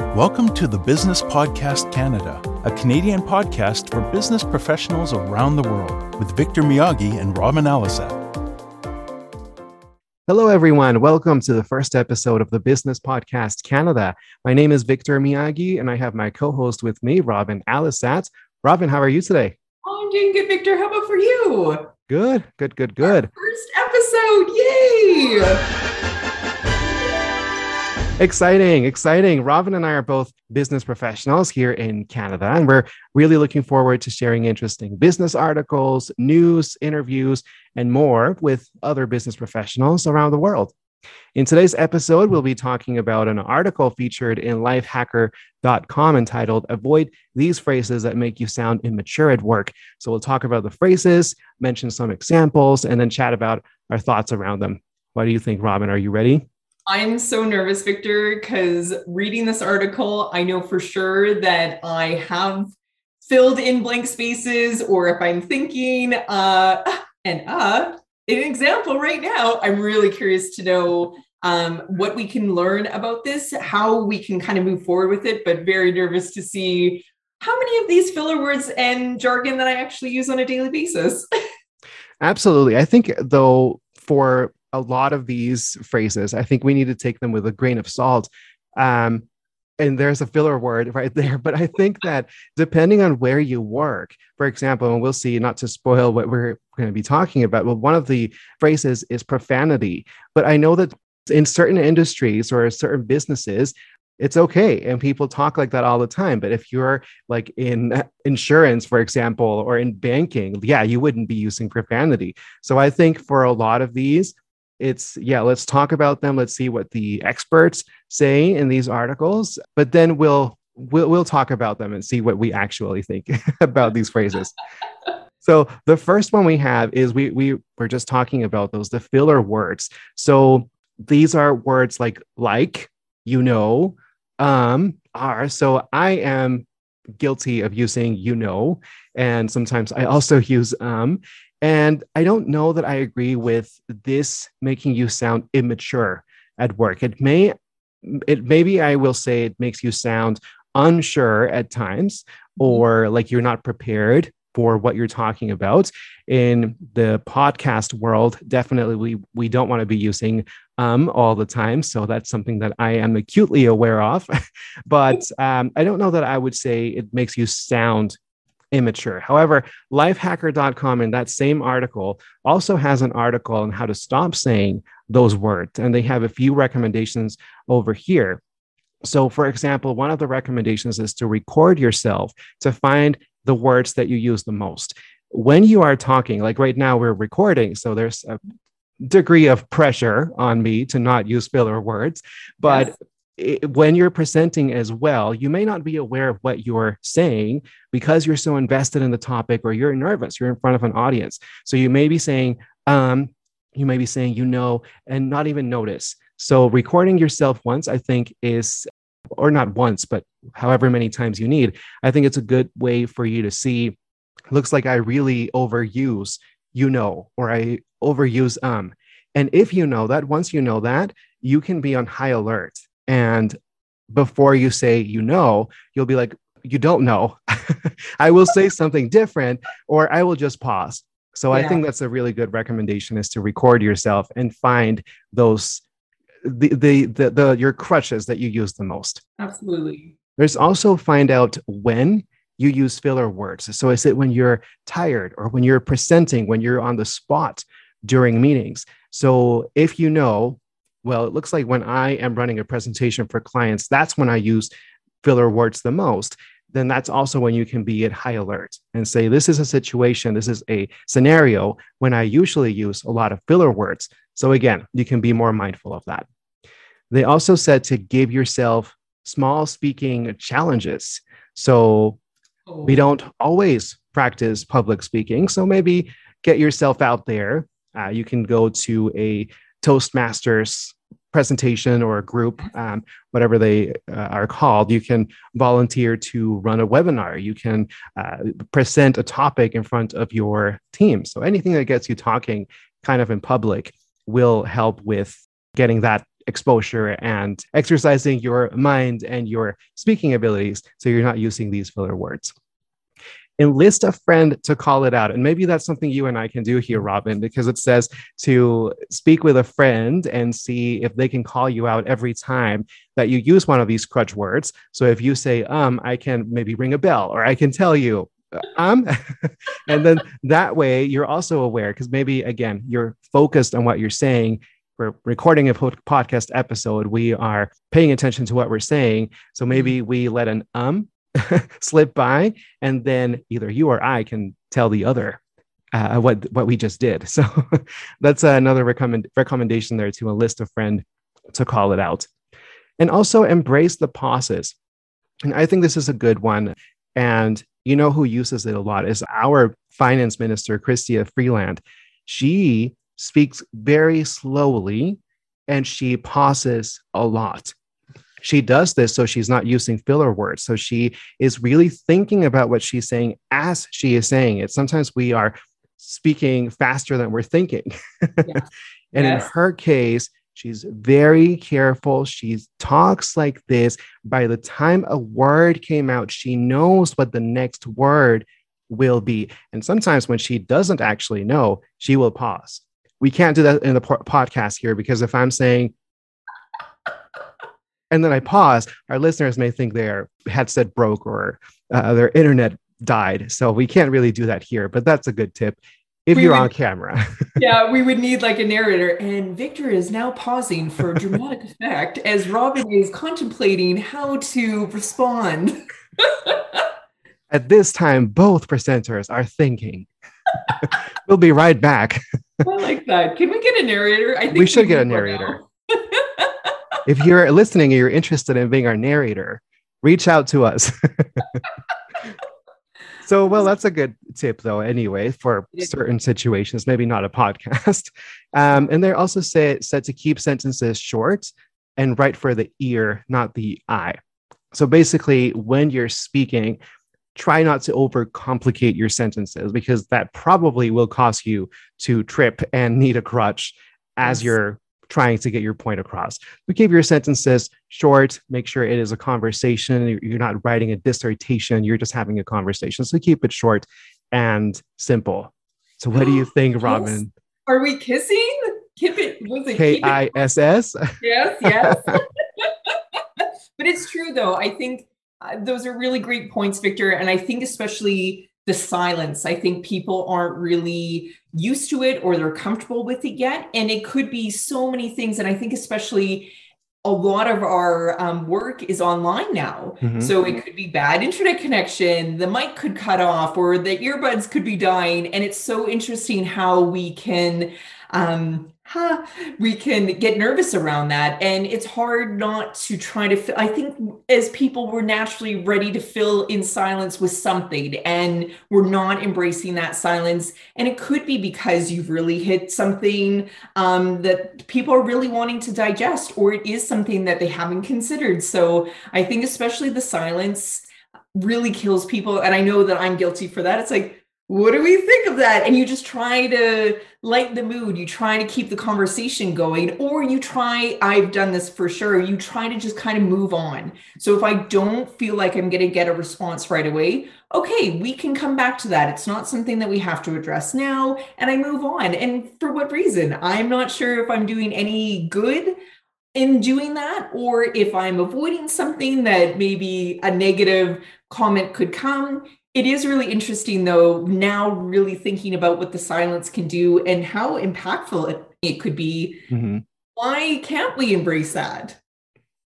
Welcome to the Business Podcast Canada, a Canadian podcast for business professionals around the world with Victor Miyagi and Robin Alisat. Hello, everyone. Welcome to the first episode of the Business Podcast Canada. My name is Victor Miyagi, and I have my co host with me, Robin Alisat. Robin, how are you today? Oh, I'm doing good, Victor. How about for you? Good, good, good, good. Our first episode. Yay! Exciting, exciting. Robin and I are both business professionals here in Canada, and we're really looking forward to sharing interesting business articles, news, interviews, and more with other business professionals around the world. In today's episode, we'll be talking about an article featured in lifehacker.com entitled Avoid These Phrases That Make You Sound Immature at Work. So we'll talk about the phrases, mention some examples, and then chat about our thoughts around them. What do you think, Robin? Are you ready? I'm so nervous, Victor, because reading this article, I know for sure that I have filled in blank spaces, or if I'm thinking, uh, and uh, an example right now, I'm really curious to know um, what we can learn about this, how we can kind of move forward with it, but very nervous to see how many of these filler words and jargon that I actually use on a daily basis. Absolutely. I think, though, for a lot of these phrases, I think we need to take them with a grain of salt. Um, and there's a filler word right there. But I think that depending on where you work, for example, and we'll see, not to spoil what we're going to be talking about, but one of the phrases is profanity. But I know that in certain industries or certain businesses, it's okay and people talk like that all the time but if you're like in insurance for example or in banking yeah you wouldn't be using profanity so i think for a lot of these it's yeah let's talk about them. Let's see what the experts say in these articles but then we'll we'll, we'll talk about them and see what we actually think about these phrases. So the first one we have is we we were just talking about those the filler words. So these are words like like you know um are. So i am guilty of using you know and sometimes i also use um and I don't know that I agree with this making you sound immature at work. It may, it maybe I will say it makes you sound unsure at times mm-hmm. or like you're not prepared for what you're talking about in the podcast world definitely we we don't want to be using um all the time so that's something that i am acutely aware of but um, i don't know that i would say it makes you sound immature. However, lifehacker.com in that same article also has an article on how to stop saying those words. And they have a few recommendations over here. So, for example, one of the recommendations is to record yourself to find the words that you use the most. When you are talking, like right now, we're recording, so there's a degree of pressure on me to not use filler words. But yes it, when you're presenting as well, you may not be aware of what you're saying because you're so invested in the topic or you're nervous, you're in front of an audience. So you may be saying, um, you may be saying, you know, and not even notice. So recording yourself once, I think, is, or not once, but however many times you need, I think it's a good way for you to see. Looks like I really overuse, you know, or I overuse um. And if you know that, once you know that, you can be on high alert and before you say you know, you'll be like, you don't know. I will say something different, or I will just pause. So yeah. I think that's a really good recommendation is to record yourself and find those the, the the the your crutches that you use the most. Absolutely. There's also find out when you use filler words. So is it when you're tired or when you're presenting, when you're on the spot during meetings? So if you know well, it looks like when I am running a presentation for clients, that's when I use filler words the most. Then that's also when you can be at high alert and say, This is a situation, this is a scenario when I usually use a lot of filler words. So, again, you can be more mindful of that. They also said to give yourself small speaking challenges. So, we oh. don't always practice public speaking. So, maybe get yourself out there. Uh, you can go to a Toastmasters presentation or a group, um, whatever they uh, are called, you can volunteer to run a webinar. You can uh, present a topic in front of your team. So anything that gets you talking kind of in public will help with getting that exposure and exercising your mind and your speaking abilities so you're not using these filler words enlist a friend to call it out. And maybe that's something you and I can do here, Robin, because it says to speak with a friend and see if they can call you out every time that you use one of these crutch words. So if you say, um, I can maybe ring a bell or I can tell you, uh, um, and then that way you're also aware because maybe again, you're focused on what you're saying we're recording a podcast episode we are paying attention to what we're saying so maybe we let an um slip by, and then either you or I can tell the other uh, what what we just did. So that's another recommend recommendation there to enlist a friend to call it out, and also embrace the pauses. And I think this is a good one. And you know who uses it a lot is our finance minister, Chrystia Freeland. She speaks very slowly and she pauses a lot she does this so she's not using filler words. So she is really thinking about what she's saying as she is saying it. Sometimes we are speaking faster than we're thinking. Yeah. and yes. in her case, she's very careful. She talks like this. By the time a word came out, she knows what the next word will be. And sometimes when she doesn't actually know, she will pause. We can't do that in the po- podcast here because if I'm saying, and then I pause, our listeners may think their headset broke or uh, their internet died. So we can't really do that here, but that's a good tip if we you're would, on camera. yeah, we would need like a narrator. And Victor is now pausing for dramatic effect as Robin is contemplating how to respond. At this time, both presenters are thinking. we'll be right back. I like that. Can we get a narrator? I think we should get a narrator if you're listening and you're interested in being our narrator, reach out to us. so, well, that's a good tip, though, anyway, for certain situations, maybe not a podcast. Um, and they're also say, said to keep sentences short and write for the ear, not the eye. So, basically, when you're speaking, try not to overcomplicate your sentences because that probably will cause you to trip and need a crutch as yes. you're trying to get your point across. Keep your sentences short, make sure it is a conversation. You're not writing a dissertation, you're just having a conversation. So keep it short and simple. So what do you think, Robin? Are we kissing? Keep it was it K I S S? Yes, yes. but it's true though. I think uh, those are really great points, Victor. And I think especially the silence. I think people aren't really used to it or they're comfortable with it yet. And it could be so many things. And I think, especially, a lot of our um, work is online now. Mm-hmm. So it could be bad internet connection, the mic could cut off, or the earbuds could be dying. And it's so interesting how we can um, huh, we can get nervous around that. And it's hard not to try to, I think as people, we're naturally ready to fill in silence with something and we're not embracing that silence. And it could be because you've really hit something um, that people are really wanting to digest, or it is something that they haven't considered. So I think, especially the silence really kills people. And I know that I'm guilty for that. It's like, what do we think of that? And you just try to lighten the mood. You try to keep the conversation going, or you try, I've done this for sure, you try to just kind of move on. So if I don't feel like I'm going to get a response right away, okay, we can come back to that. It's not something that we have to address now. And I move on. And for what reason? I'm not sure if I'm doing any good in doing that or if I'm avoiding something that maybe a negative comment could come it is really interesting, though, now really thinking about what the silence can do and how impactful it, it could be. Mm-hmm. Why can't we embrace that?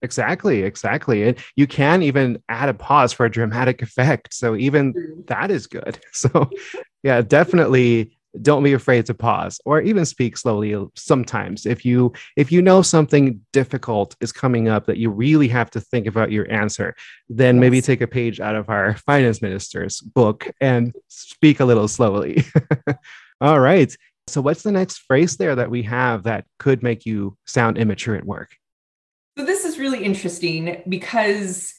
Exactly, exactly. And you can even add a pause for a dramatic effect. So even that is good. So yeah, definitely don't be afraid to pause or even speak slowly sometimes. If you if you know something difficult is coming up that you really have to think about your answer then yes. maybe take a page out of our finance minister's book and speak a little slowly. All right. So what's the next phrase there that we have that could make you sound immature at work? So this is really interesting because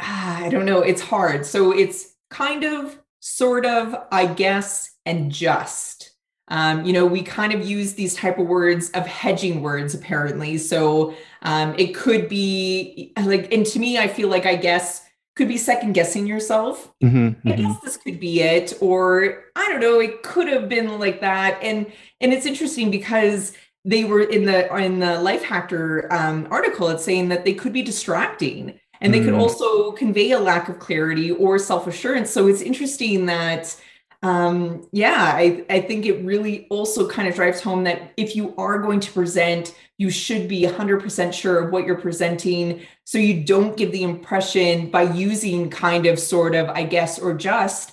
ah, i don't know it's hard. So it's kind of sort of i guess and just. um, you know we kind of use these type of words of hedging words apparently so um, it could be like and to me i feel like i guess could be second guessing yourself Mm-hmm, i mhm. guess this could be it or i don't know it could have been like that and and it's interesting because they were in the in the Lifehacker um, article it's saying that they could be distracting and they could Mm. also convey a lack of clarity or self-assurance. So it's interesting that um yeah i i think it really also kind of drives home that if you are going to present you should be 100% sure of what you're presenting. So you don't give the impression by using kind of sort of i guess or just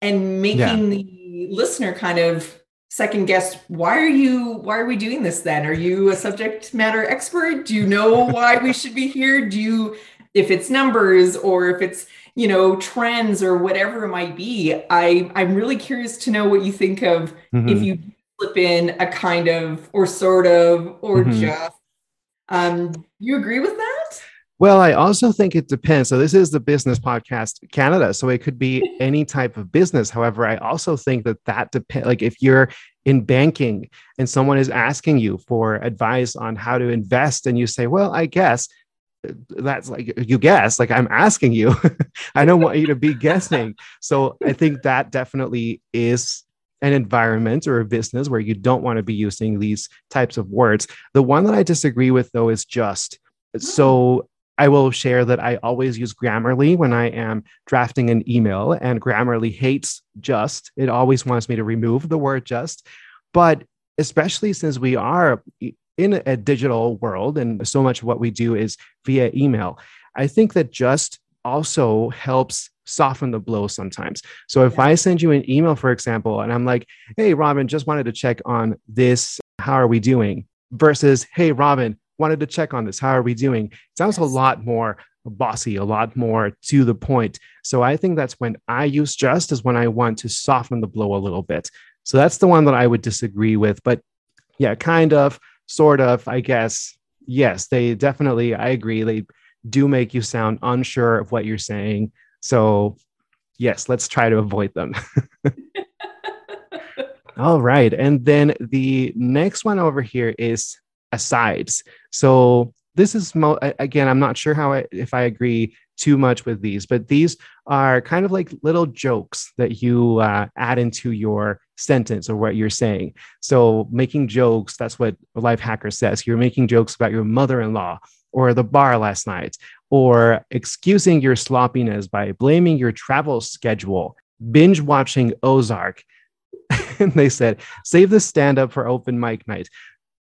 and making the listener kind of second guess why are you why are we doing this then? Are you a subject matter expert? Do you know why we should be here? Do you if it's numbers or if it's you know trends or whatever it might be i i'm really curious to know what you think of Mhm. if you slip in a kind of or sort of or Mhm. just um you agree with that Well, I also think it depends. So this is the business podcast Canada, so it could be any type of business. However, I also think that that depends. Like if you're in banking and someone is asking you for advice on how to invest, and you say, "Well, I guess." That's like you guess, like I'm asking you. I don't want you to be guessing. So I think that definitely is an environment or a business where you don't want to be using these types of words. The one that I disagree with, though, is just. So mm. I will share that I always use Grammarly when I am drafting an email, and Grammarly hates just. It always wants me to remove the word just. But especially since we are in a digital world and so much of what we do is via email, I think that just also helps soften the blow sometimes. So if Yeah. I send you an email, for example, and I'm like, hey, Robin, just wanted to check on this. How are we doing? Versus, hey, Robin, wanted to check on this. How are we doing? sounds a lot more bossy, a lot more to the point. So I think that's when I use just is when I want to soften the blow a little bit. So that's the one that I would disagree with. But yeah, kind of, sort of, I guess. Yes, they definitely, I agree. They do make you sound unsure of what you're saying. So yes, let's try to avoid them. All right. And then the next one over here is asides. So this is mo- again, I'm not sure how I, if I agree too much with these, but these are kind of like little jokes that you uh, add into your sentence or what you're saying. So making jokes, that's what Lifehacker says. You're making jokes about your mother-in-law or the bar last night, or excusing your sloppiness by blaming your travel schedule, binge watching Ozark. and they said, save the stand up for open mic night.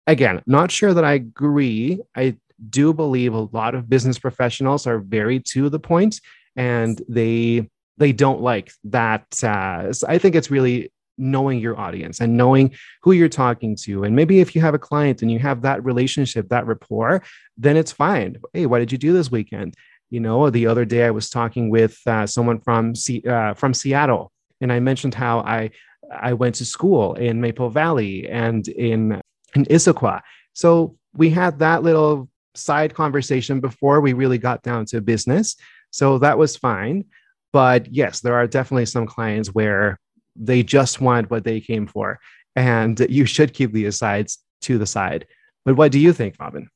Again, not sure that I agree. I do believe a lot of business professionals are very to the point and they they don't like that uh, so i think it's really knowing your audience and knowing who you're talking to and maybe if you have a client and you have that relationship that rapport then it's fine hey what did you do this weekend you know the other day i was talking with uh, someone from C- uh, from seattle and i mentioned how i i went to school in maple valley and in in issaquah so we had that little side conversation before we really got down to business. So that was fine. But yes, there are definitely some clients where they just want what they came for. And you should keep the asides to the side. But what do you think, Robin?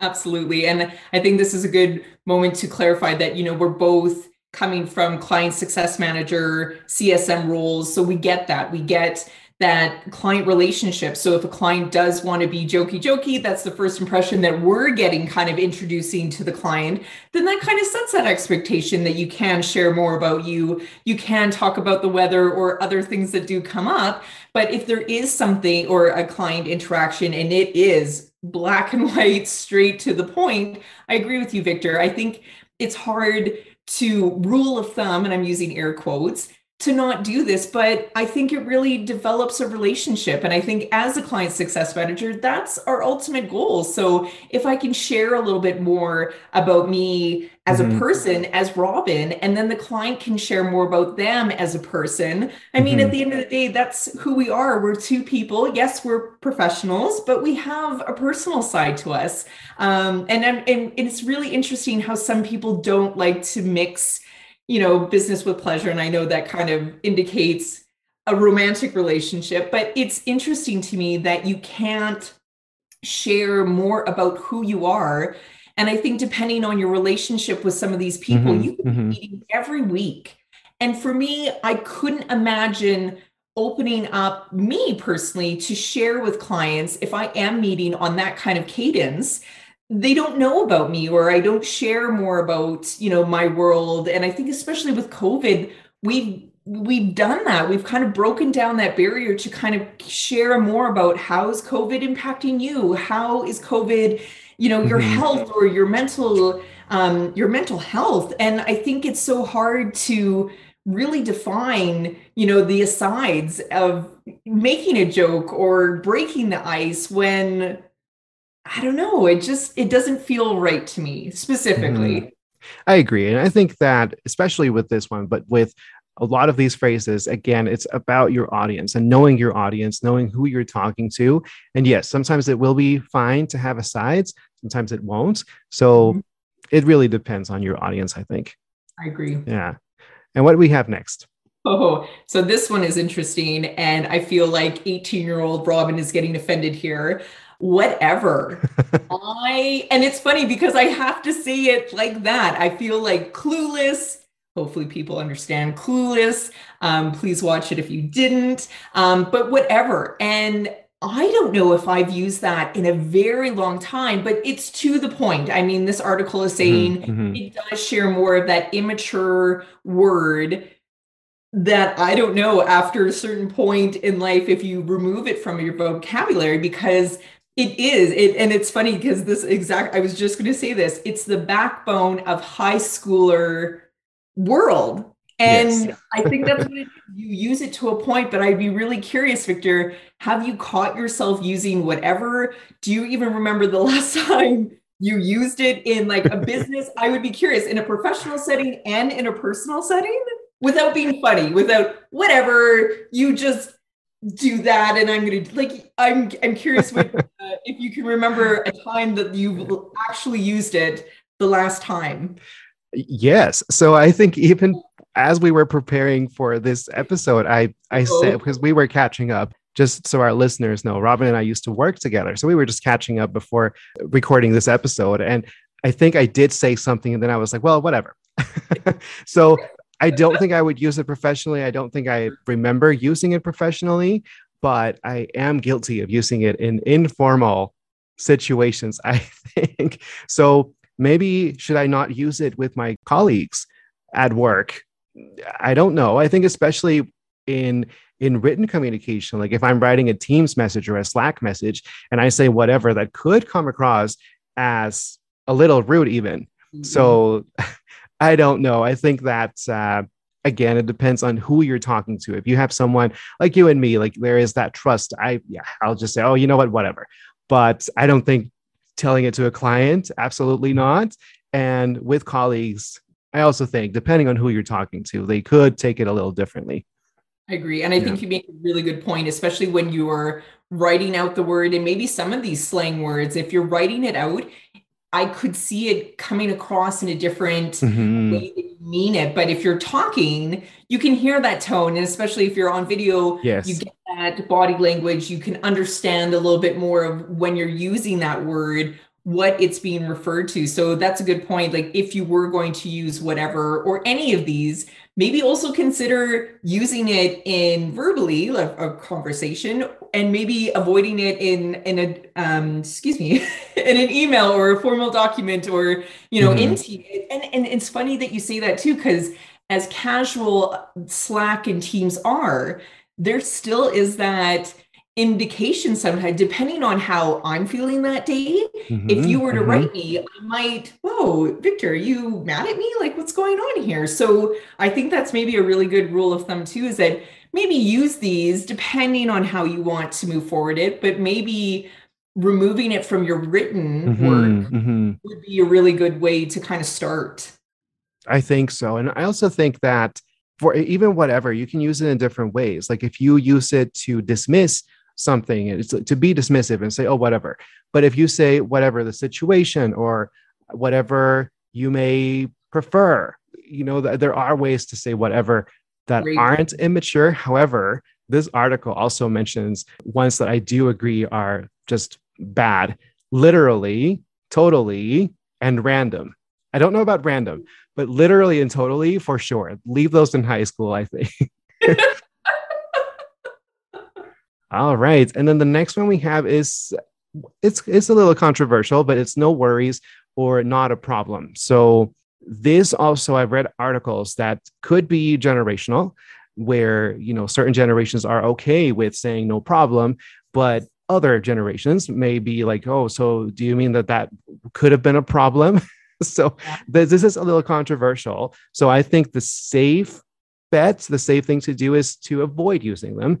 Absolutely. And I think this is a good moment to clarify that, you know, we're both coming from client success manager, CSM roles. So we get that. We get that client relationship. So if a client does want to be jokey jokey, that's the first impression that we're getting kind of introducing to the client, then that kind of sets that expectation that you can share more about you. You can talk about the weather or other things that do come up. But if there is something or a client interaction and it is black and white, straight to the point, I agree with you, Victor. I think it's hard to rule of thumb, and I'm using air quotes, to not do this, but I think it really develops a relationship. And I think as a client success manager, that's our ultimate goal. So if I can share a little bit more about me as Mhm. a person, as Robin, and then the client can share more about them as a person. I mean, Mhm. at the end of the day, that's who we are. We're two people. Yes, we're professionals, but we have a personal side to us. Um, and, and, and it's really interesting how some people don't like to mix you know business with pleasure and i know that kind of indicates a romantic relationship, but it's interesting to me that you can't share more about who you are. And I think depending on your relationship with some of these people, Mhm, you could mhm. be meeting every week. And for me, I couldn't imagine opening up me personally to share with clients if I am meeting on that kind of cadence. They don't know about me or I don't share more about, you know, my world. And I think especially with COVID, we've we've done that. We've kind of broken down that barrier to kind of share more about how's COVID impacting you? How is COVID, you know, your Mhm. health or your mental um, your mental health. And I think it's so hard to really define, you know, the asides of making a joke or breaking the ice when I don't know, it just it doesn't feel right to me specifically. I agree. And I think that, especially with this one, but with a lot of these phrases, again, it's about your audience and knowing your audience, knowing who you're talking to. And yes, sometimes it will be fine to have asides, sometimes it won't. So Mhm. it really depends on your audience, I think. I agree. Yeah. And what do we have next? Oh, so this one is interesting. And I feel like 18 year old Robin is getting offended here. Whatever. I, and it's funny because I have to say it like that. I feel like clueless. Hopefully, people understand clueless. Um, please watch it if you didn't. Um, but whatever. And I don't know if I've used that in a very long time, but it's to the point. I mean, this article is saying Mhm, it does share more of that immature word that I don't know after a certain point in life if you remove it from your vocabulary because it is it and it's funny because this exact I was just going to say this it's the backbone of high schooler world and Yes. I think that's what it is. you use it to a point but I'd be really curious Victor have you caught yourself using whatever do you even remember the last time you used it in like a business i would be curious in a professional setting and in a personal setting without being funny without whatever you just do that and i'm gonna like i'm i'm curious what, uh, if you can remember a time that you actually used it the last time Yes. So I think even as we were preparing for this episode, I I Uh-oh. said because we were catching up. Just so our listeners know, Robin and I used to work together, so we were just catching up before recording this episode. And I think I did say something, and then I was like, "Well, whatever." so I don't think I would use it professionally. I don't think I remember using it professionally, but I am guilty of using it in informal situations. I think so maybe should I not use it with my colleagues at work? I don't know. I think especially in in written communication, like if I'm writing a Teams message or a Slack message and I say whatever that could come across as a little rude even. So I don't know. I think that uh, again, it depends on who you're talking to. If you have someone like you and me, like there is that trust. I yeah, I'll just say, oh, you know what, whatever. But I don't think telling it to a client, absolutely not. And with colleagues, I also think depending on who you're talking to, they could take it a little differently. I agree. And I think you make a really good point, especially when you're writing out the word and maybe some of these slang words, if you're writing it out, I could see it coming across in a different Mhm. way that you mean it. But if you're talking, you can hear that tone. And especially if you're on video, Yes. you get that body language. You can understand a little bit more of when you're using that word, what it's being referred to. So that's a good point. Like if you were going to use whatever or any of these, maybe also consider using it in verbally, like a conversation, and maybe avoiding it in in a um, excuse me, in an email or a formal document or you know, Mhm. in te- and and it's funny that you say that too, because as casual Slack and Teams are, there still is that indication sometimes, depending on how I'm feeling that day. If Mhm, you were to mhm. write me, I might, whoa, Victor, are you mad at me? Like, what's going on here? So I think that's maybe a really good rule of thumb too, is that maybe use these depending on how you want to move forward it, but maybe removing it from your written work Mhm, mhm. would be a really good way to kind of start. I think so. And I also think that for even whatever, you can use it in different ways. Like if you use it to dismiss something, it's to be dismissive and say, oh, whatever. But if you say whatever the situation or whatever you may prefer, you know, th- there are ways to say whatever that Great. aren't immature. However, this article also mentions ones that I do agree are just bad, literally, totally, and random. I don't know about random, but literally and totally for sure. Leave those in high school, I think. All right. And then the next one we have is it's it's a little controversial, but it's no worries or not a problem. So this also I've read articles that could be generational where you know certain generations are okay with saying no problem, but other generations may be like, oh, so do you mean that that could have been a problem? so this is a little controversial. So I think the safe bets, the safe thing to do is to avoid using them.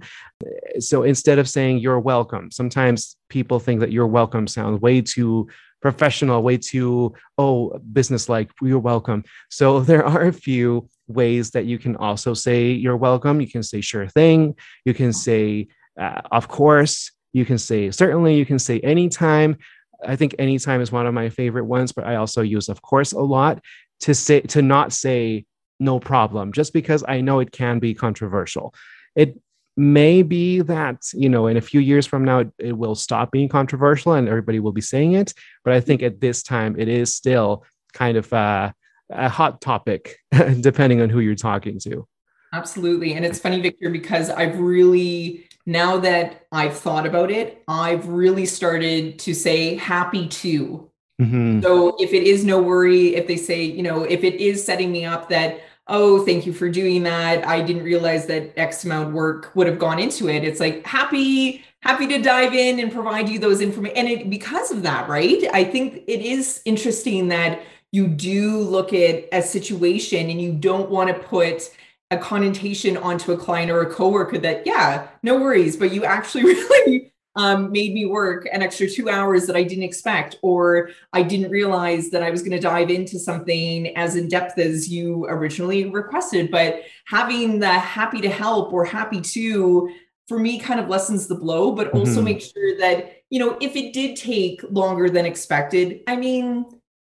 So instead of saying you're welcome, sometimes people think that you're welcome sounds way too professional, way too, oh, business like, you're welcome. So there are a few ways that you can also say you're welcome. You can say sure thing. You can say, uh, of course. You can say certainly. You can say anytime. I think anytime is one of my favorite ones, but I also use of course a lot to say to not say no problem, just because I know it can be controversial. It may be that, you know, in a few years from now, it, it will stop being controversial and everybody will be saying it. But I think at this time, it is still kind of uh, a hot topic, depending on who you're talking to. Absolutely. And it's funny, Victor, because I've really, now that I've thought about it, I've really started to say happy to. Mhm. So if it is no worry, if they say, you know, if it is setting me up that, oh, thank you for doing that. I didn't realize that X amount of work would have gone into it. It's like happy, happy to dive in and provide you those information. And it because of that, right? I think it is interesting that you do look at a situation and you don't want to put a connotation onto a client or a coworker that, yeah, no worries, but you actually really um, made me work an extra two hours that I didn't expect, or I didn't realize that I was going to dive into something as in depth as you originally requested. But having the happy to help or happy to, for me, kind of lessens the blow, but also Mhm. make sure that, you know, if it did take longer than expected, I mean,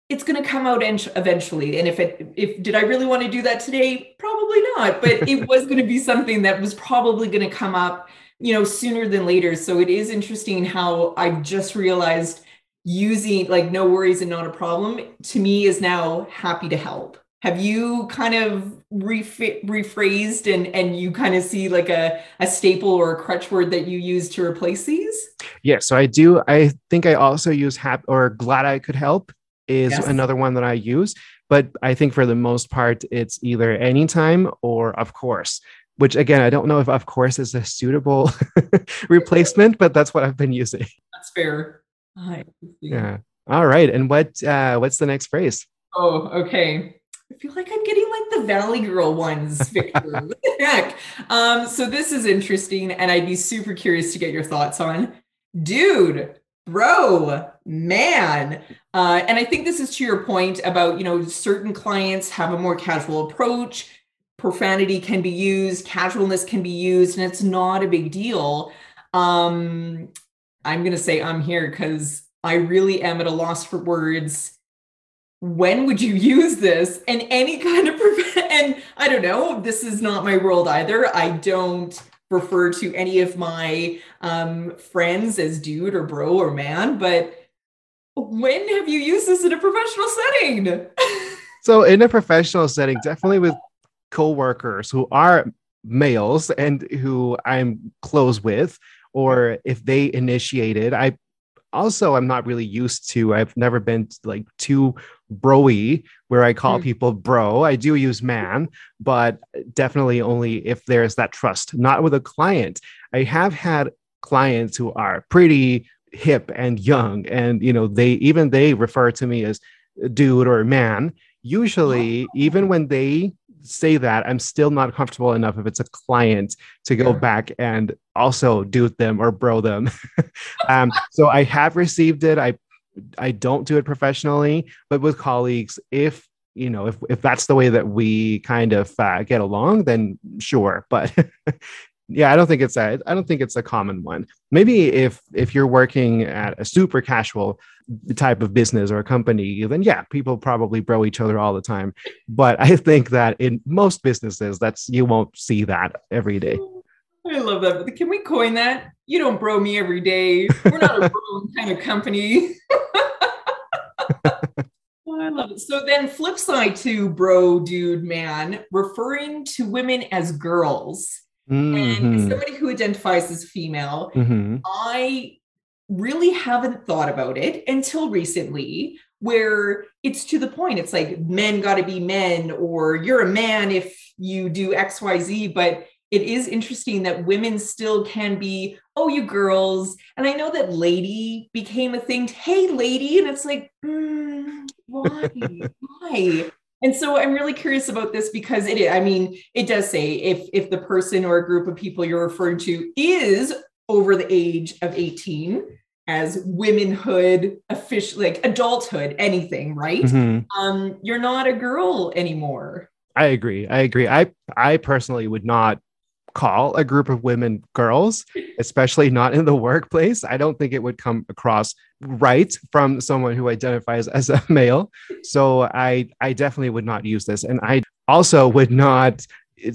it's going to come out en- eventually and if it if did i really want to do that today probably not but it was going to be something that was probably going to come up you know sooner than later so it is interesting how i just realized using like no worries and not a problem to me is now happy to help have you kind of reph- rephrased and and you kind of see like a, a staple or a crutch word that you use to replace these Yeah, so I do. I think I also use hap or glad I could help is Yes. another one that I use. But I think for the most part, it's either anytime or of course, which again, I don't know if of course is a suitable replacement, but that's what I've been using. that's fair. Yeah. All right. And what uh what's the next phrase? Oh, okay. I feel like I'm getting like the Valley Girl ones, Victor. what the heck? Um, so this is interesting, and I'd be super curious to get your thoughts on. Dude, bro, man. Uh, and I think this is to your point about, you know, certain clients have a more casual approach. Profanity can be used, casualness can be used, and it's not a big deal. Um, I'm gonna say I'm here because I really am at a loss for words. When would you use this? And any kind of and i don't know this is not my world either. I don't refer to any of my um, friends as dude or bro or man but when have you used this in a professional setting? So in a professional setting, definitely with coworkers who are males and who I'm close with, or if they initiated, I also I'm not really used to. I've never been like too broy where I call Mm. people bro. I do use man, but definitely only if there's that trust, not with a client. I have had clients who are pretty hip and young and you know they even they refer to me as dude or man usually even when they say that i'm still not comfortable enough if it's a client to go Yeah. back and also do them or bro them um, so i have received it i i don't do it professionally but with colleagues if you know if, if that's the way that we kind of uh, get along then sure but yeah, I don't think it's a I don't think it's a common one. Maybe if if you're working at a super casual type of business or a company, then yeah, people probably bro each other all the time. But I think that in most businesses, that's you won't see that every day. I love that. Can we coin that? You don't bro me every day. We're not a bro kind of company. Oh, I love it. So then, flip side to bro, dude, man, referring to women as girls. Mm-hmm. And somebody who identifies as female, mm-hmm. I really haven't thought about it until recently, where it's to the point. It's like men got to be men, or you're a man if you do XYZ. But it is interesting that women still can be, oh, you girls. And I know that lady became a thing. Hey, lady. And it's like, mm, why? why? And so I'm really curious about this because it, I mean, it does say if if the person or a group of people you're referring to is over the age of 18 as womenhood, official like adulthood, anything, right? Mm-hmm. Um, you're not a girl anymore. I agree. I agree. I I personally would not call a group of women girls, especially not in the workplace. I don't think it would come across right from someone who identifies as a male. So I I definitely would not use this. And I also would not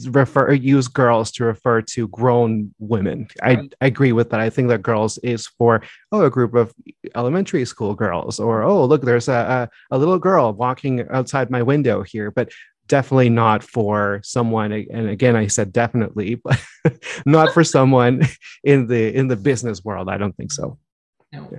refer use girls to refer to grown women. I, I agree with that. I think that girls is for oh a group of elementary school girls or oh look there's a, a, a little girl walking outside my window here. But definitely not for someone and again i said definitely but not for someone in the in the business world i don't think so no.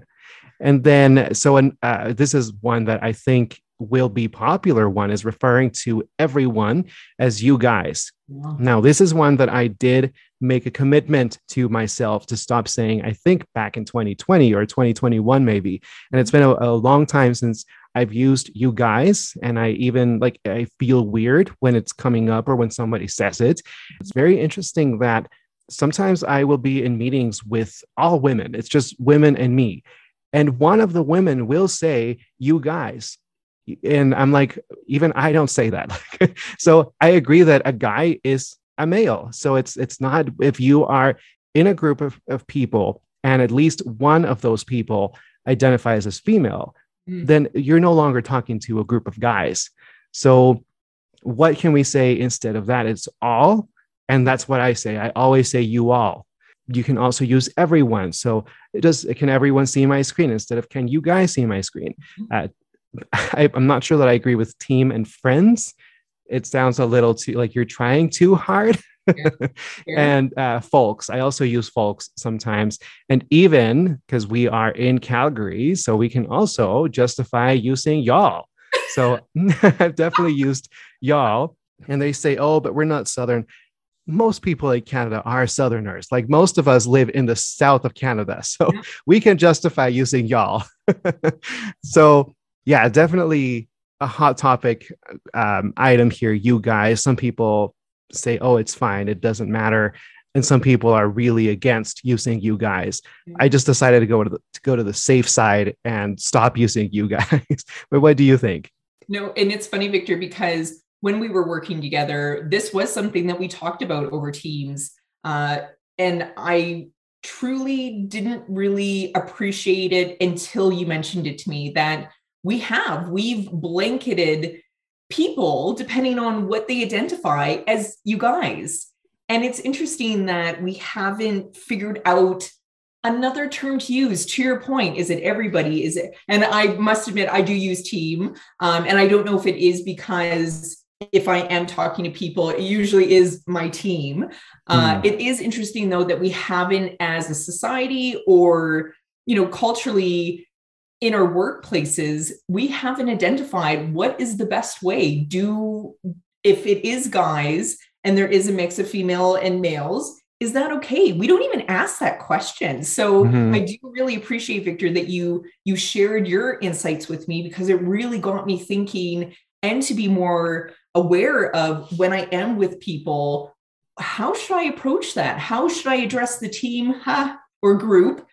and then so and uh, this is one that i think will be popular one is referring to everyone as you guys yeah. now this is one that i did make a commitment to myself to stop saying i think back in 2020 or 2021 maybe and it's been a, a long time since I've used you guys, and I even like I feel weird when it's coming up or when somebody says it. It's very interesting that sometimes I will be in meetings with all women. It's just women and me. And one of the women will say, You guys. And I'm like, even I don't say that. so I agree that a guy is a male. So it's it's not if you are in a group of, of people and at least one of those people identifies as female, mm. then you're no longer talking to a group of guys. So, what can we say instead of that? It's all. And that's what I say. I always say you all. You can also use everyone. So, it does, can everyone see my screen instead of can you guys see my screen? Mm-hmm. Uh, I, I'm not sure that I agree with team and friends. It sounds a little too like you're trying too hard. Yeah. and uh, folks. I also use folks sometimes. And even because we are in Calgary, so we can also justify using y'all. So I've definitely used y'all. And they say, oh, but we're not Southern. Most people in Canada are Southerners. Like most of us live in the south of Canada. So yeah. we can justify using y'all. so, yeah, definitely a hot topic um, item here. You guys, some people say, oh, it's fine, it doesn't matter. And some people are really against using you guys. I just decided to go to, the, to go to the safe side and stop using you guys. but what do you think? No, and it's funny, Victor, because when we were working together, this was something that we talked about over Teams. Uh, and I truly didn't really appreciate it until you mentioned it to me that we have, we've blanketed people, depending on what they identify as you guys. And it's interesting that we haven't figured out another term to use to your point is it everybody is it and i must admit i do use team um, and i don't know if it is because if i am talking to people it usually is my team uh, mm. it is interesting though that we haven't as a society or you know culturally in our workplaces, we haven't identified what is the best way. Do, if it is guys and there is a mix of female and males, is that okay? We don't even ask that question. So mm-hmm. I do really appreciate Victor that you you shared your insights with me because it really got me thinking and to be more aware of when I am with people, how should I approach that? How should I address the team huh, or group?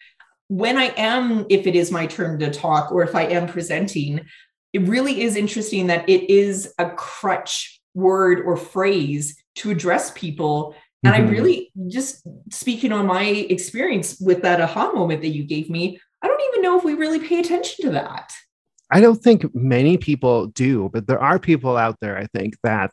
When I am, if it is my turn to talk or if I am presenting, it really is interesting that it is a crutch word or phrase to address people And Mhm. I really just speaking on my experience with that aha moment that you gave me, I don't even know if we really pay attention to that. I don't think many people do, but there are people out there, I think, that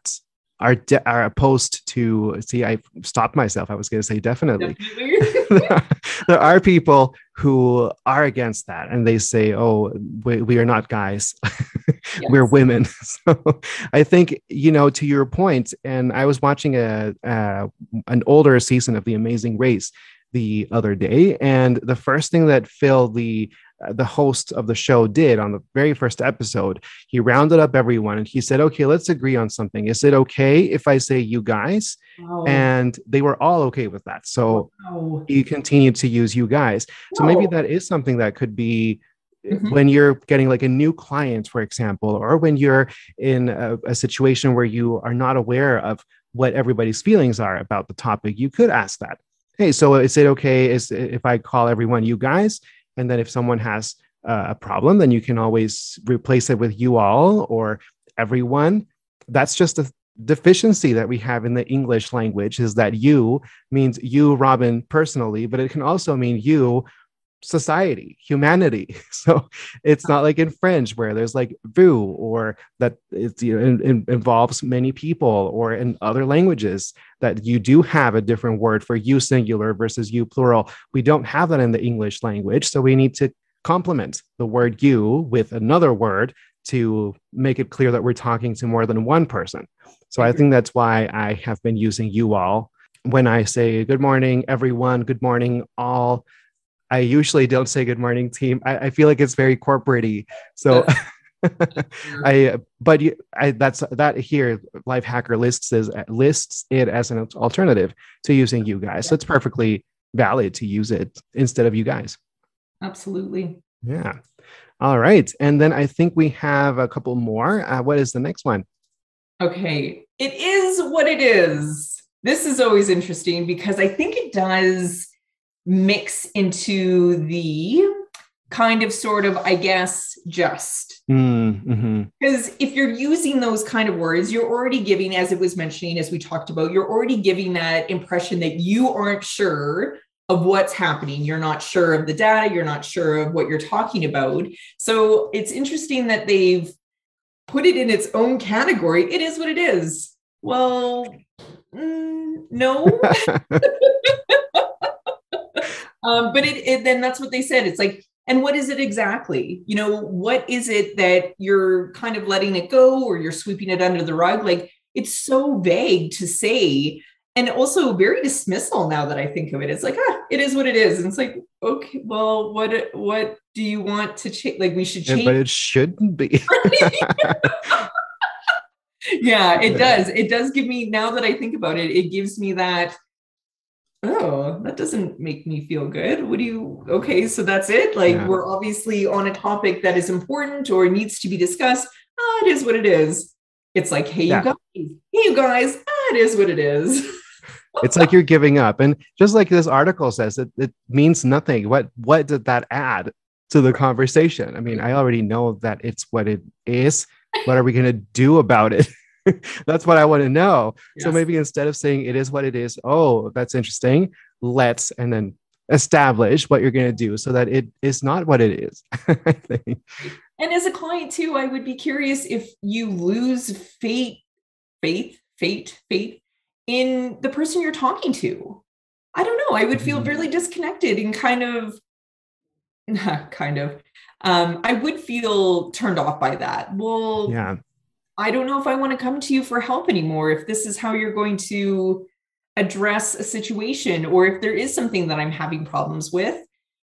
are de- are opposed to. See, I stopped myself. I was going to say definitely. Definitely. there are people who are against that, and they say, "Oh, we, we are not guys, we're women." So, I think you know, to your point, and I was watching a uh, an older season of The Amazing Race the other day, and the first thing that Phil, the the host of the show did on the very first episode. He rounded up everyone and he said okay let's agree on something. Is it okay if i say you guys? Wow. and they were all okay with that. So Wow. he continued to use you guys. So maybe that is something that could be Mhm. when you're getting like a new client for example or when you're in a, a situation where you are not aware of what everybody's feelings are about the topic you could ask that. Hey so is it okay is if i call everyone you guys and then if someone has uh, a problem then you can always replace it with you all or everyone. That's just a deficiency that we have in the english language is that you means you robin personally but it can also mean you society humanity. So it's not like in french where there's like vous or that it's you know in, in- involves many people or in other languages that you do have a different word for you singular versus you plural. We don't have that in the english language so we need to complement the word you with another word to make it clear that we're talking to more than one person. So i think that's why i have been using you all. When i say good morning everyone good morning all I usually don't say good morning team. I, I feel like it's very corporatey. So I but you, I that's that here Lifehacker lists as lists it as an alternative to using you guys. So it's perfectly valid to use it instead of you guys. Absolutely. Yeah. All right. And then I think we have a couple more. Uh, what is the next one? Okay. It is what it is. This is always interesting because I think it does mix into the kind of sort of, I guess, just. Because if you're using those kind of words, you're already giving, as it was mentioning, as we talked about, you're already giving that impression that you aren't sure of what's happening. You're not sure of the data. You're not sure of what you're talking about. So it's interesting that they've put it in its own category. It is what it is. Well, mm, no. um, but it, it then that's what they said. It's like, and what is it exactly? You know, what is it that you're kind of letting it go or you're sweeping it under the rug? Like it's so vague to say and also very dismissal now that I think of it. It's like, ah, it is what it is. And it's like, okay, well, what what do you want to change? Like we should Yeah, change. but it shouldn't be. yeah, it does. It does give me now that I think about it, it gives me that. Oh, that doesn't make me feel good. What do you? Okay, so that's it. Like Yeah. we're obviously on a topic that is important or needs to be discussed. Ah, it is what it is. It's like, hey, Yeah. you guys, hey, you guys. Ah, it is what it is. it's like you're giving up. And just like this article says, it, it means nothing. What what did that add to the conversation? I mean, I already know that it's what it is. What are we going to do about it? that's what I want to know. So maybe instead of saying it is what it is, oh, that's interesting. Let's and then establish what you're going to do so that it is not what it is. I think. And as a client too, I would be curious if you lose faith, faith, faith, faith in the person you're talking to. I don't know. I would feel Mhm. really disconnected and kind of, kind of. Um, I would feel turned off by that. Well, Yeah. I don't know if I want to come to you for help anymore. If this is how you're going to address a situation, or if there is something that I'm having problems with,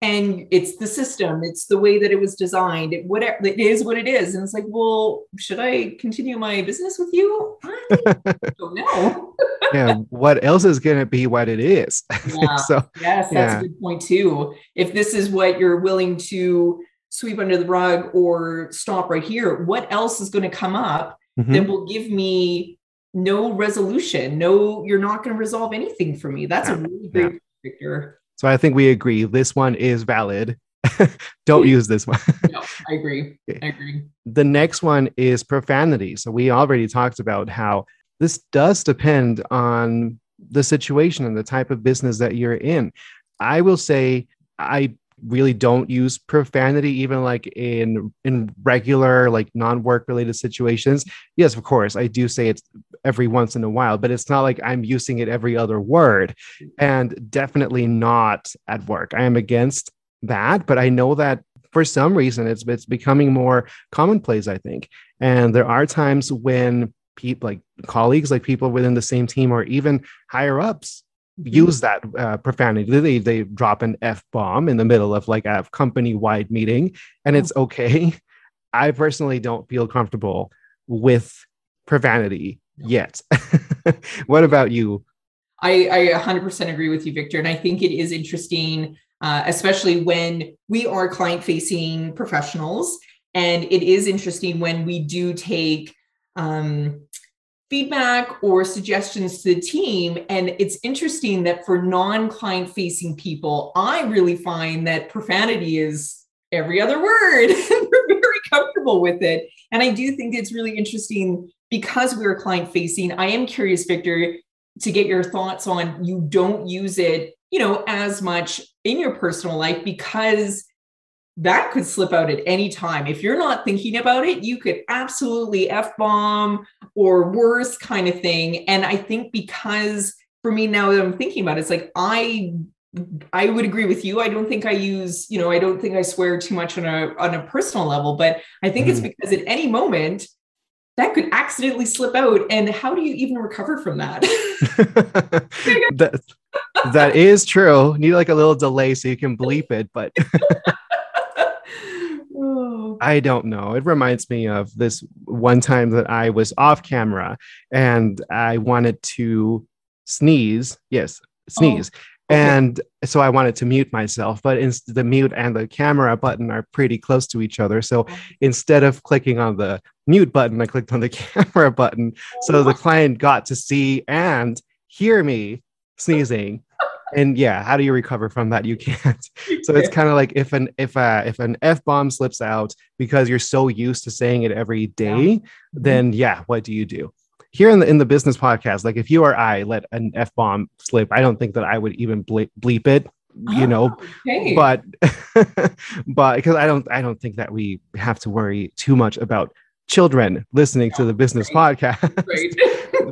and it's the system, it's the way that it was designed, it whatever it is what it is. And it's like, well, should I continue my business with you? I don't know. yeah. What else is going to be what it is? Yeah. so Yes, that's Yeah. a good point too. If this is what you're willing to sweep under the rug or stop right here, what else is going to come up mhm. that will give me no resolution. No, you're not going to resolve anything for me. That's a really great point, Victor. So I think we agree this one is valid. Don't use this one. No, I agree. I agree. the next one is profanity. So we already talked about how this does depend on the situation and the type of business that you're in. I will say I really don't use profanity even like in in regular like non-work related situations yes of course i do say it every once in a while but it's not like i'm using it every other word and definitely not at work i am against that but i know that for some reason it's it's becoming more commonplace i think and there are times when people like colleagues like people within the same team or even higher ups. Use that uh, profanity. They, they drop an f-bomb in the middle of like a company-wide meeting and it's okay. I personally don't feel comfortable with profanity yet. What about you? I, I 100% agree with you victor and i think it is interesting uh, especially when we are client facing professionals and it is interesting when we do take um, feedback or suggestions to the team. And it's interesting that for non client facing people, I really find that profanity is every other word. we're very comfortable with it. And I do think it's really interesting because we're client facing. I am curious, Victor, to get your thoughts on you don't use it, you know, as much in your personal life because that could slip out at any time. If you're not thinking about it, you could absolutely F bomb or worse kind of thing. And I think because for me now that I'm thinking about it, it's like I I would agree with you. I don't think I use, you know, I don't think I swear too much on a on a personal level, but I think mm. it's because at any moment that could accidentally slip out. And how do you even recover from that? that, that is true. You need like a little delay so you can bleep it, but Oh. I don't know. It reminds me of this one time that I was off camera and I wanted to sneeze. Yes, oh, sneeze. Oh, okay. And so I wanted to mute myself, but the mute and the camera button are pretty close to each other. So oh. instead of clicking on the mute button, I clicked on the camera button. So the oh. client got to see and hear me sneezing and yeah how do you recover from that you can't so it's kind of like if an if a if an f-bomb slips out because you're so used to saying it every day yeah. Mm-hmm. then yeah what do you do here in the in the business podcast like if you or i let an f-bomb slip i don't think that i would even bleep, bleep it you oh, know okay. but but because i don't i don't think that we have to worry too much about children listening yeah, to the business right. podcast. Right.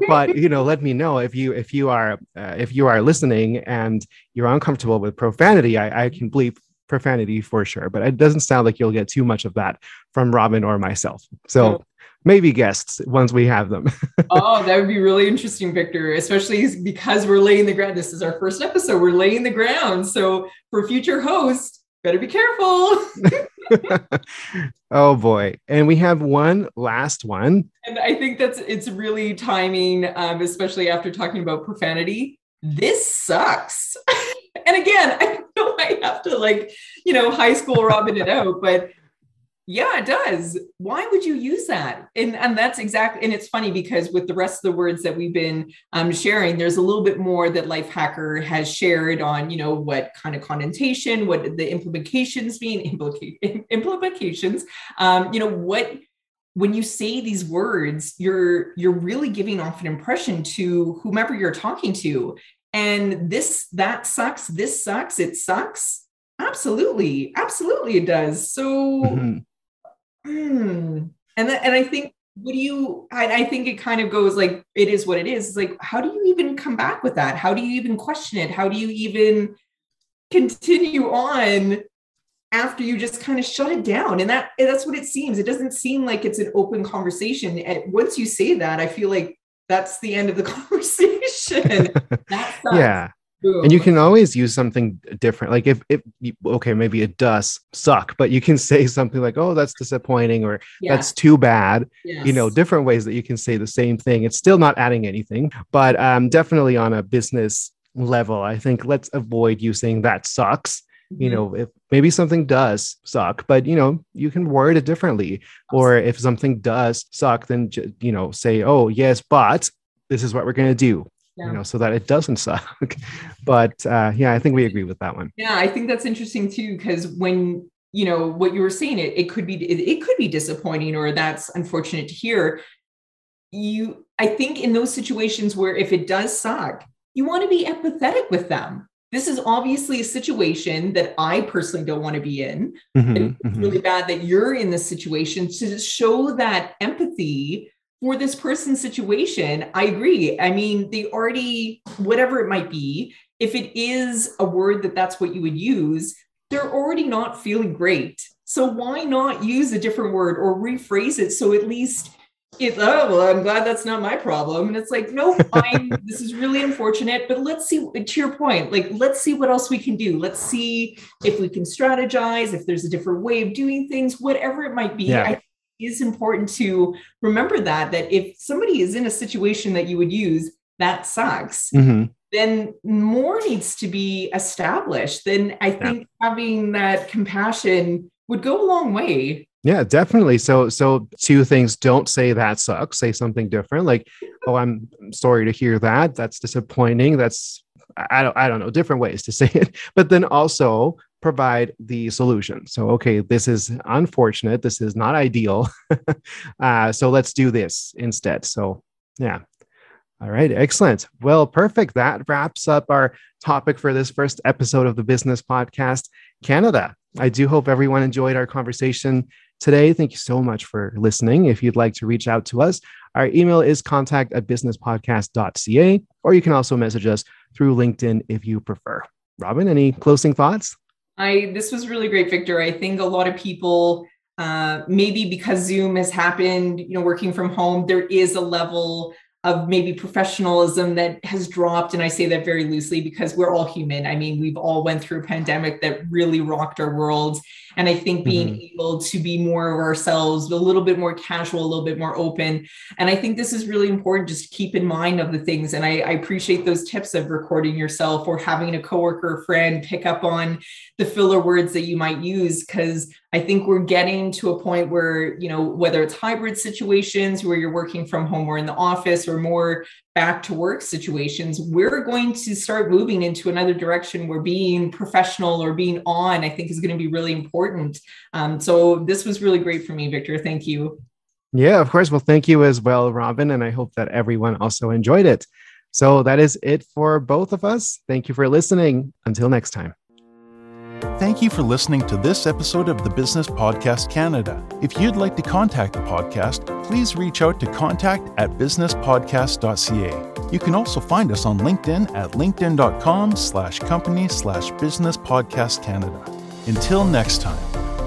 but you know let me know if you if you are uh, if you are listening and you're uncomfortable with profanity. I, I can bleep profanity for sure but it doesn't sound like you'll get too much of that from robin or myself. So oh. maybe guests once we have them. Oh that would be really interesting victor especially because we're laying the ground. This is our first episode. We're laying the ground. So for future hosts better be careful oh boy. And we have one last one. And I think that's it's really timing, um, especially after talking about profanity. This sucks. and again, I know I have to like, you know, high school Robin it out, but yeah, it does. Why would you use that? And and that's exactly. And it's funny because with the rest of the words that we've been um, sharing, there's a little bit more that Lifehacker has shared on, you know, what kind of connotation, what the implications mean, implications. Um, you know, what when you say these words, you're you're really giving off an impression to whomever you're talking to. And this that sucks. This sucks. It sucks. Absolutely, absolutely, it does. So. Mm-hmm mm. and th- and I think what do you I, I, think it kind of goes like it is what it is. It's like how do you even come back with that? How do you even question it? How do you even continue on after you just kind of shut it down? And that that's what it seems. It doesn't seem like it's an open conversation. And once you say that i feel like that's the end of the conversation. Yeah and you can always use something different like if, if okay maybe it does suck but you can say something like oh that's disappointing or yeah. that's too bad yes. you know different ways that you can say the same thing it's still not adding anything but um, definitely on a business level i think let's avoid using that sucks you mm-hmm. know if maybe something does suck but you know you can word it differently or if something does suck then you know say oh yes but this is what we're going to do yeah. you know, so that it doesn't suck. but uh, yeah, I think we agree with that one. Yeah, I think that's interesting too, because when you know what you were saying, it it could be it, it could be disappointing, or that's unfortunate to hear. You, I think, in those situations where if it does suck, you want to be empathetic with them. This is obviously a situation that I personally don't want to be in. Mhm, it's mhm. really bad that you're in this situation to show that empathy for this person's situation. I agree. I mean, they already, whatever it might be, if it is a word that that's what you would use, they're already not feeling great. So why not use a different word or rephrase it so at least it's oh well i'm glad that's not my problem and it's like no fine this is really unfortunate but let's see to your point like let's see what else we can do let's see if we can strategize if there's a different way of doing things whatever it might be Yeah. i is important to remember that that if somebody is in a situation that you would use that sucks Mhm. then more needs to be established then i think having that compassion would go a long way Yeah, definitely. So, so two things. Don't say that sucks. Say something different. Like, oh, I'm sorry to hear that. That's disappointing. That's I don't I don't know different ways to say it. But then also provide the solution. So, okay, this is unfortunate. This is not ideal. uh, so let's do this instead. So, yeah. All right, excellent. Well, perfect. That wraps up our topic for this first episode of the Business Podcast Canada. I do hope everyone enjoyed our conversation today. Thank you so much for listening. If you'd like to reach out to us, our email is contact at businesspodcast.ca, or you can also message us through LinkedIn if you prefer. Robin, any closing thoughts? I this was really great, Victor. I think a lot of people, uh, maybe because Zoom has happened, you know, working from home, there is a level of maybe professionalism that has dropped, and I say that very loosely because we're all human. I mean, we've all went through a pandemic that really rocked our world, and I think being mm-hmm. able to be more of ourselves, a little bit more casual, a little bit more open, and I think this is really important. Just keep in mind of the things, and I, I appreciate those tips of recording yourself or having a coworker or friend pick up on the filler words that you might use because i think we're getting to a point where you know whether it's hybrid situations where you're working from home or in the office or more back to work situations we're going to start moving into another direction where being professional or being on i think is going to be really important um, so this was really great for me victor thank you Yeah, of course. Well, thank you as well, Robin. And I hope that everyone also enjoyed it. So that is it for both of us. Thank you for listening. Until next time. Thank you for listening to this episode of the Business Podcast Canada. If you'd like to contact the podcast, please reach out to contact at businesspodcast.ca. You can also find us on LinkedIn at linkedin.com slash company slash business podcast Canada. Until next time.